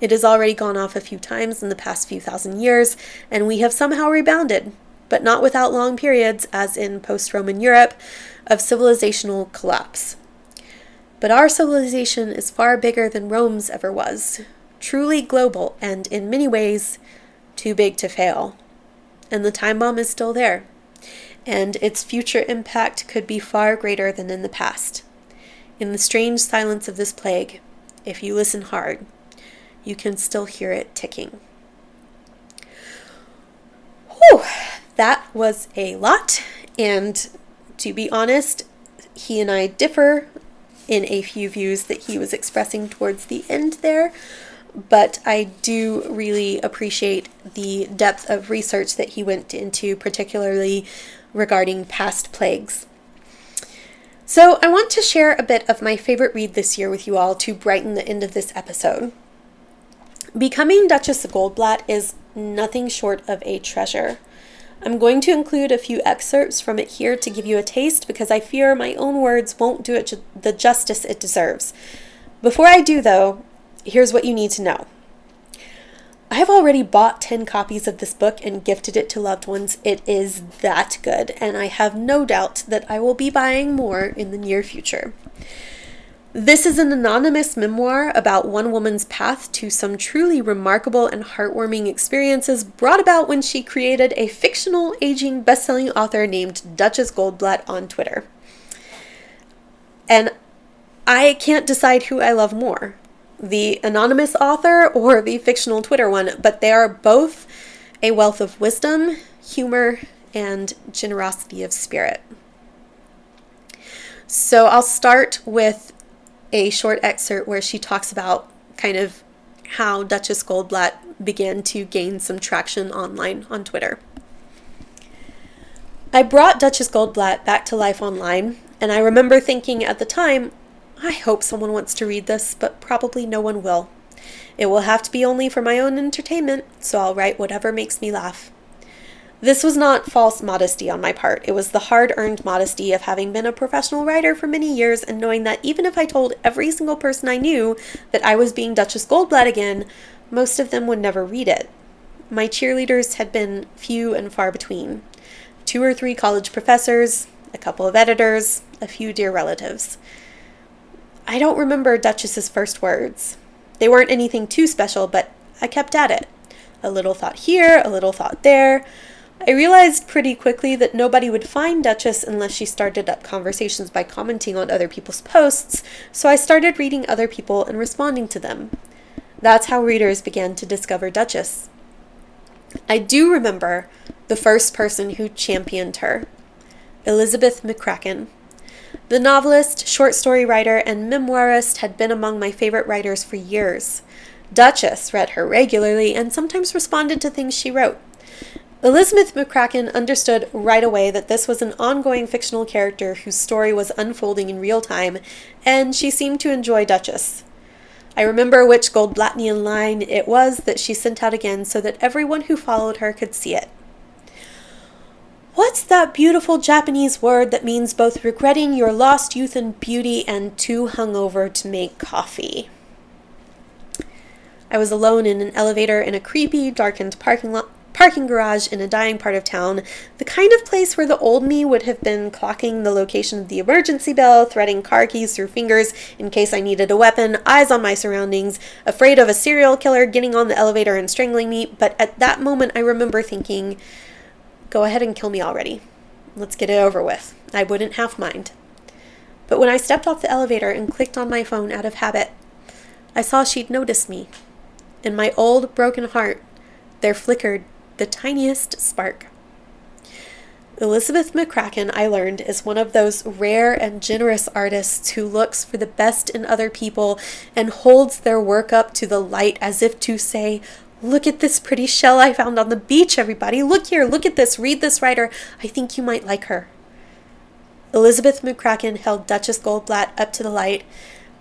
It has already gone off a few times in the past few thousand years, and we have somehow rebounded, but not without long periods, as in post Roman Europe, of civilizational collapse. But our civilization is far bigger than Rome's ever was truly global and in many ways too big to fail. And the time bomb is still there, and its future impact could be far greater than in the past. In the strange silence of this plague, if you listen hard, you can still hear it ticking. Whew, that was a lot, and to be honest, he and I differ in a few views that he was expressing towards the end there but I do really appreciate the depth of research that he went into, particularly regarding past plagues. So, I want to share a bit of my favorite read this year with you all to brighten the end of this episode. Becoming Duchess of Goldblatt is nothing short of a treasure. I'm going to include a few excerpts from it here to give you a taste because I fear my own words won't do it ju- the justice it deserves. Before I do, though, here's what you need to know. I have already bought 10 copies of this book and gifted it to loved ones. It is that good, and I have no doubt that I will be buying more in the near future. This is an anonymous memoir about one woman's path to some truly remarkable and heartwarming experiences brought about when she created a fictional aging best-selling author named Duchess Goldblatt on Twitter. And I can't decide who I love more the anonymous author or the fictional Twitter one, but they are both a wealth of wisdom, humor, and generosity of spirit. So I'll start with a short excerpt where she talks about kind of how Duchess Goldblatt began to gain some traction online on Twitter. I brought Duchess Goldblatt back to life online, and I remember thinking at the time, I hope someone wants to read this, but probably no one will. It will have to be only for my own entertainment, so I'll write whatever makes me laugh. This was not false modesty on my part. It was the hard earned modesty of having been a professional writer for many years and knowing that even if I told every single person I knew that I was being Duchess Goldblatt again, most of them would never read it. My cheerleaders had been few and far between two or three college professors, a couple of editors, a few dear relatives. I don't remember Duchess's first words. They weren't anything too special, but I kept at it. A little thought here, a little thought there. I realized pretty quickly that nobody would find Duchess unless she started up conversations by commenting on other people's posts, so I started reading other people and responding to them. That's how readers began to discover Duchess. I do remember the first person who championed her Elizabeth McCracken. The novelist, short story writer, and memoirist had been among my favorite writers for years. Duchess read her regularly and sometimes responded to things she wrote. Elizabeth McCracken understood right away that this was an ongoing fictional character whose story was unfolding in real time, and she seemed to enjoy Duchess. I remember which Goldblattian line it was that she sent out again so that everyone who followed her could see it. What's that beautiful Japanese word that means both regretting your lost youth and beauty and too hungover to make coffee? I was alone in an elevator in a creepy, darkened parking lot parking garage in a dying part of town, the kind of place where the old me would have been clocking the location of the emergency bell, threading car keys through fingers in case I needed a weapon, eyes on my surroundings, afraid of a serial killer getting on the elevator and strangling me. But at that moment, I remember thinking, go ahead and kill me already. Let's get it over with. I wouldn't half mind. But when I stepped off the elevator and clicked on my phone out of habit, I saw she'd noticed me in my old broken heart, there flickered the tiniest spark. Elizabeth McCracken, I learned, is one of those rare and generous artists who looks for the best in other people and holds their work up to the light as if to say, Look at this pretty shell I found on the beach, everybody. Look here, look at this, read this writer. I think you might like her. Elizabeth McCracken held Duchess Goldblatt up to the light,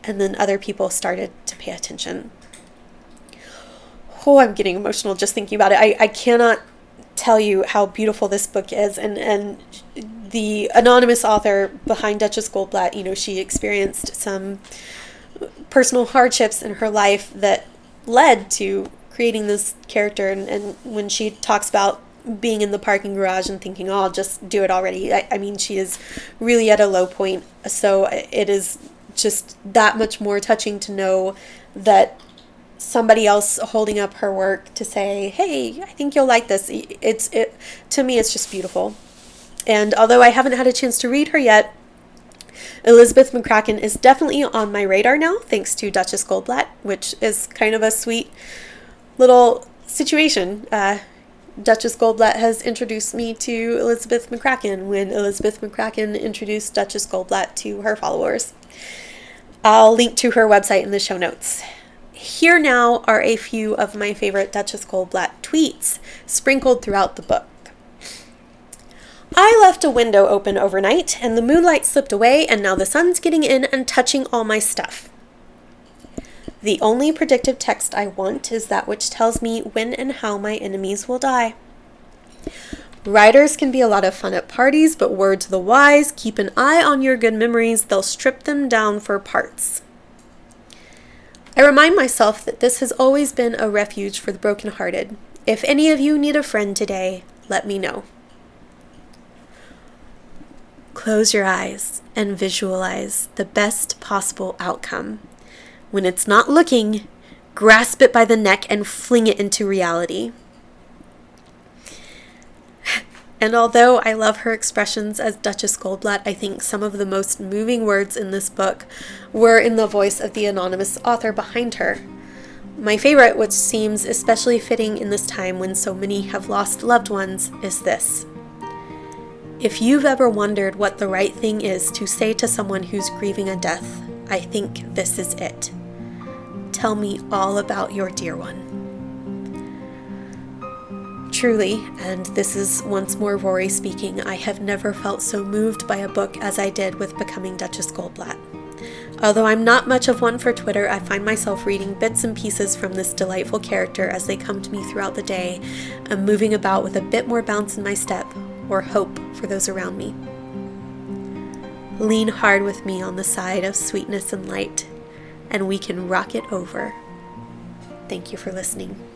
and then other people started to pay attention oh, I'm getting emotional just thinking about it. I, I cannot tell you how beautiful this book is. And, and the anonymous author behind Duchess Goldblatt, you know, she experienced some personal hardships in her life that led to creating this character. And, and when she talks about being in the parking garage and thinking, oh, I'll just do it already, I, I mean, she is really at a low point. So it is just that much more touching to know that somebody else holding up her work to say, "Hey, I think you'll like this." It's it to me it's just beautiful. And although I haven't had a chance to read her yet, Elizabeth McCracken is definitely on my radar now thanks to Duchess Goldblatt, which is kind of a sweet little situation. Uh, Duchess Goldblatt has introduced me to Elizabeth McCracken when Elizabeth McCracken introduced Duchess Goldblatt to her followers. I'll link to her website in the show notes. Here now are a few of my favorite Duchess Goldblatt tweets sprinkled throughout the book. I left a window open overnight, and the moonlight slipped away, and now the sun's getting in and touching all my stuff. The only predictive text I want is that which tells me when and how my enemies will die. Writers can be a lot of fun at parties, but word to the wise keep an eye on your good memories, they'll strip them down for parts. I remind myself that this has always been a refuge for the brokenhearted. If any of you need a friend today, let me know. Close your eyes and visualize the best possible outcome. When it's not looking, grasp it by the neck and fling it into reality. And although I love her expressions as Duchess Goldblatt, I think some of the most moving words in this book were in the voice of the anonymous author behind her. My favorite, which seems especially fitting in this time when so many have lost loved ones, is this. If you've ever wondered what the right thing is to say to someone who's grieving a death, I think this is it. Tell me all about your dear one. Truly, and this is once more Rory speaking, I have never felt so moved by a book as I did with Becoming Duchess Goldblatt. Although I'm not much of one for Twitter, I find myself reading bits and pieces from this delightful character as they come to me throughout the day and moving about with a bit more bounce in my step, or hope for those around me. Lean hard with me on the side of sweetness and light, and we can rock it over. Thank you for listening.